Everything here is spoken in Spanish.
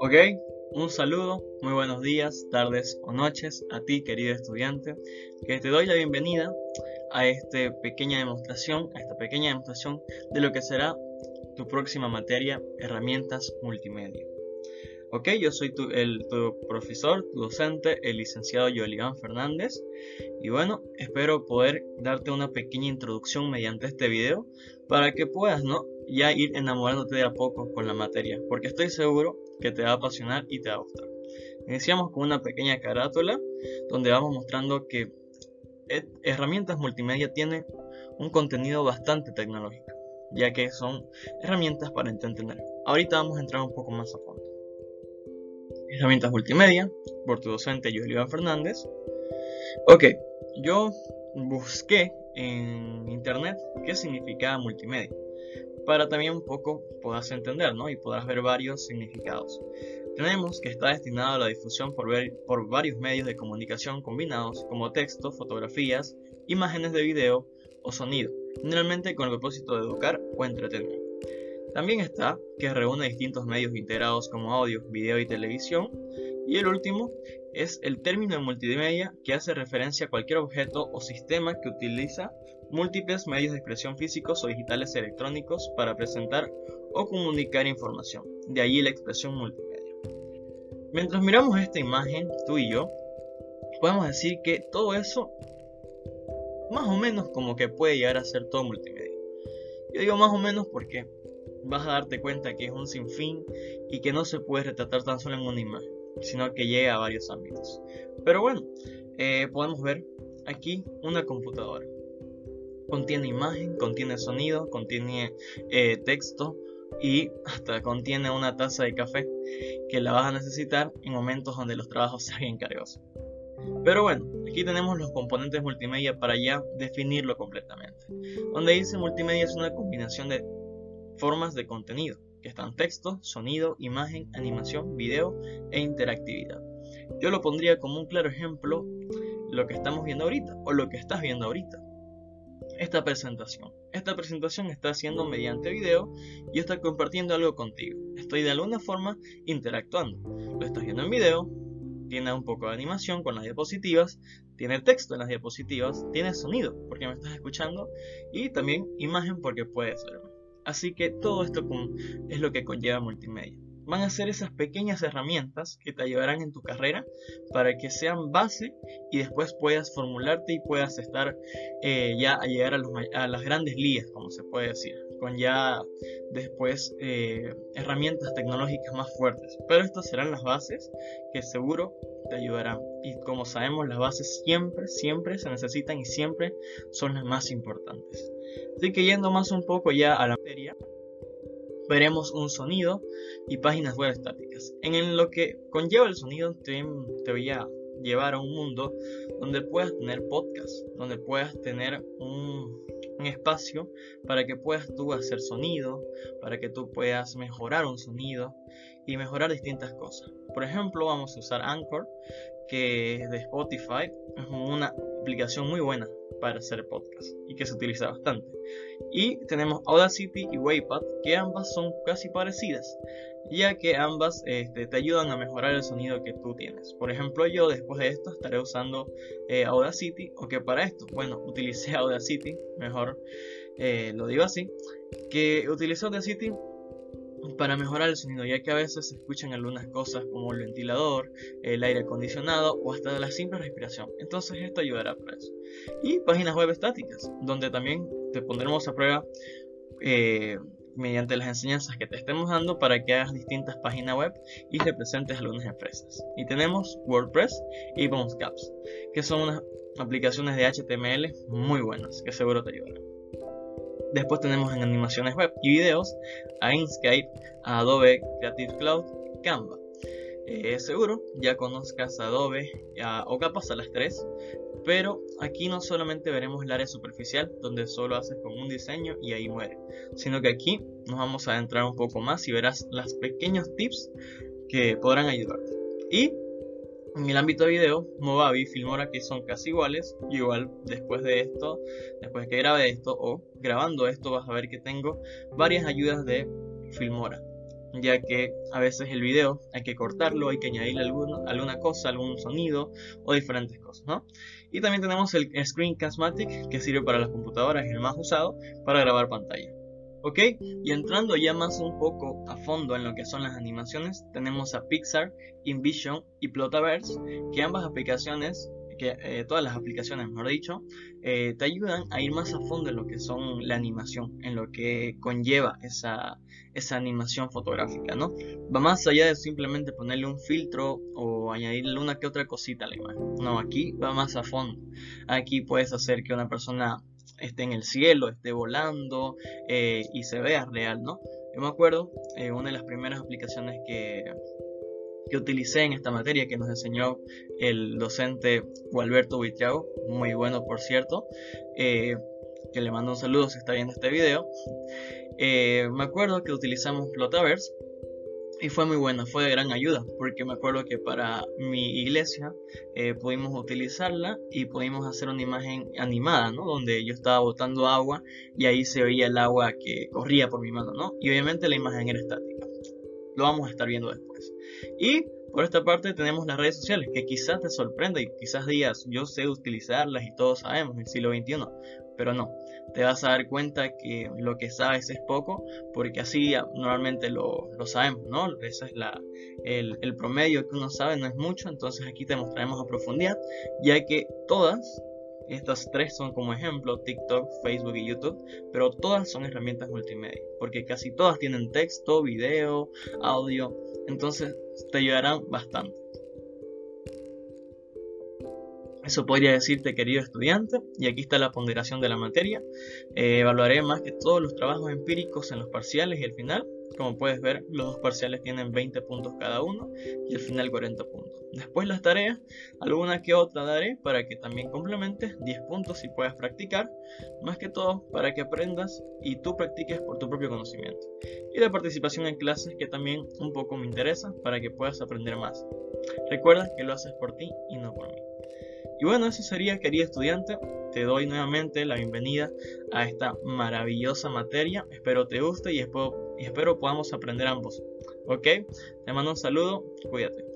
Ok, un saludo, muy buenos días, tardes o noches a ti querido estudiante, que te doy la bienvenida a esta pequeña demostración, a esta pequeña demostración de lo que será tu próxima materia, herramientas multimedia. Ok, yo soy tu, el, tu profesor, tu docente, el licenciado Yoliván Fernández. Y bueno, espero poder darte una pequeña introducción mediante este video para que puedas, ¿no? Ya ir enamorándote de a poco con la materia, porque estoy seguro que te va a apasionar y te va a gustar. Iniciamos con una pequeña carátula donde vamos mostrando que herramientas multimedia tiene un contenido bastante tecnológico, ya que son herramientas para entender. Ahorita vamos a entrar un poco más a fondo herramientas multimedia, por tu docente Iván Fernández. Ok, yo busqué en internet qué significaba multimedia, para también un poco puedas entender, ¿no? Y podrás ver varios significados. Tenemos que está destinado a la difusión por, ver, por varios medios de comunicación combinados, como texto, fotografías, imágenes de video o sonido, generalmente con el propósito de educar o entretener. También está que reúne distintos medios integrados como audio, video y televisión. Y el último es el término de multimedia que hace referencia a cualquier objeto o sistema que utiliza múltiples medios de expresión físicos o digitales electrónicos para presentar o comunicar información. De ahí la expresión multimedia. Mientras miramos esta imagen, tú y yo, podemos decir que todo eso más o menos como que puede llegar a ser todo multimedia. Yo digo más o menos porque vas a darte cuenta que es un sinfín y que no se puede retratar tan solo en una imagen, sino que llega a varios ámbitos. Pero bueno, eh, podemos ver aquí una computadora. Contiene imagen, contiene sonido, contiene eh, texto y hasta contiene una taza de café que la vas a necesitar en momentos donde los trabajos sean encargosos. Pero bueno, aquí tenemos los componentes multimedia para ya definirlo completamente. Donde dice multimedia es una combinación de formas de contenido, que están texto, sonido, imagen, animación, video e interactividad. Yo lo pondría como un claro ejemplo lo que estamos viendo ahorita o lo que estás viendo ahorita. Esta presentación. Esta presentación está haciendo mediante video y está compartiendo algo contigo. Estoy de alguna forma interactuando. Lo estás viendo en video, tiene un poco de animación con las diapositivas, tiene texto en las diapositivas, tiene sonido porque me estás escuchando y también imagen porque puedes verme. Así que todo esto es lo que conlleva multimedia. Van a ser esas pequeñas herramientas que te ayudarán en tu carrera para que sean base y después puedas formularte y puedas estar eh, ya a llegar a, las grandes ligas, como se puede decir, con ya después eh, herramientas tecnológicas más fuertes. Pero estas serán las bases que seguro te ayudarán. Y como sabemos, las bases siempre, siempre se necesitan y siempre son las más importantes. Así que yendo más un poco ya a la materia, veremos un sonido y páginas web estáticas. En lo que conlleva el sonido te, voy a llevar a un mundo donde puedas tener podcast, donde puedas tener un, espacio para que puedas tú hacer sonido, para que tú puedas mejorar un sonido y mejorar distintas cosas. Por ejemplo, vamos a usar Anchor, que es de Spotify, es una aplicación muy buena para hacer podcast y que se utiliza bastante. Y tenemos Audacity y Waypad, que ambas son casi parecidas, ya que ambas este, te ayudan a mejorar el sonido que tú tienes. Por ejemplo, yo después de esto estaré usando eh, Audacity, o que para esto, bueno, utilicé Audacity, mejor eh, lo digo así, que utilicé Audacity para mejorar el sonido, ya que a veces se escuchan algunas cosas como el ventilador, el aire acondicionado o hasta la simple respiración. Entonces esto ayudará para eso. Y páginas web estáticas, donde también te pondremos a prueba eh, mediante las enseñanzas que te estemos dando para que hagas distintas páginas web y representes a algunas empresas. Y tenemos WordPress y Bonescaps, que son unas aplicaciones de HTML muy buenas, que seguro te ayudarán. Después tenemos en animaciones web y videos a Inkscape, a Adobe Creative Cloud, Canva. Eh, seguro ya conozcas Adobe o capaz a las tres, pero aquí no solamente veremos el área superficial donde solo haces con un diseño y ahí muere, sino que aquí nos vamos a adentrar un poco más y verás los pequeños tips que podrán ayudarte. Y En el ámbito de video, Movavi y Filmora que son casi iguales, igual después de esto, después de que grabe esto o grabando esto vas a ver que tengo varias ayudas de Filmora ya que a veces el video hay que cortarlo, hay que añadirle alguna, alguna cosa, algún sonido o diferentes cosas, ¿no? Y también tenemos el Screencast-Matic que sirve para las computadoras, es el más usado para grabar pantalla. ¿Ok? Y entrando ya más un poco a fondo en lo que son las animaciones, tenemos a Pixar, InVision y Plotaverse, que ambas aplicaciones que eh, todas las aplicaciones, mejor dicho, eh, te ayudan a ir más a fondo en lo que son la animación, en lo que conlleva esa, esa animación fotográfica, ¿no? Va más allá de simplemente ponerle un filtro o añadirle una que otra cosita a la imagen. No, aquí va más a fondo. Aquí puedes hacer que una persona esté en el cielo, esté volando eh, y se vea real, ¿no? Yo me acuerdo, una de las primeras aplicaciones que, que utilicé en esta materia que nos enseñó el docente Gualberto Buitriago, muy bueno por cierto, eh, que le mando un saludo si está viendo este video. Eh, me acuerdo que utilizamos Plotaverse y fue muy bueno, fue de gran ayuda, porque me acuerdo que para mi iglesia eh, pudimos utilizarla y pudimos hacer una imagen animada, ¿no? Donde yo estaba botando agua y ahí se veía el agua que corría por mi mano, ¿no? Y obviamente la imagen era estática. Lo vamos a estar viendo después. Y por esta parte tenemos las redes sociales, que quizás te sorprenda y quizás digas, yo sé utilizarlas y todos sabemos, el siglo XXI, pero no, te vas a dar cuenta que lo que sabes es poco, porque así normalmente lo, sabemos, ¿no? Ese es la, el, el promedio que uno sabe, no es mucho, entonces aquí te mostraremos a profundidad, ya que todas estas tres son como ejemplo TikTok, Facebook y YouTube, pero todas son herramientas multimedia, porque casi todas tienen texto, video, audio, entonces te ayudarán bastante. Eso podría decirte, querido estudiante, y aquí está la ponderación de la materia. Eh, evaluaré más que todos los trabajos empíricos en los parciales y el final. Como puedes ver, los dos parciales tienen 20 puntos cada uno y el final 40 puntos. Después las tareas, alguna que otra daré para que también complementes 10 puntos si puedas practicar, más que todo para que aprendas y tú practiques por tu propio conocimiento. Y la participación en clases que también un poco me interesa para que puedas aprender más. Recuerda que lo haces por ti y no por mí. Y bueno, eso sería, querido estudiante. Te doy nuevamente la bienvenida a esta maravillosa materia. Espero te guste y espero, y espero podamos aprender ambos. ¿Ok? Te mando un saludo. Cuídate.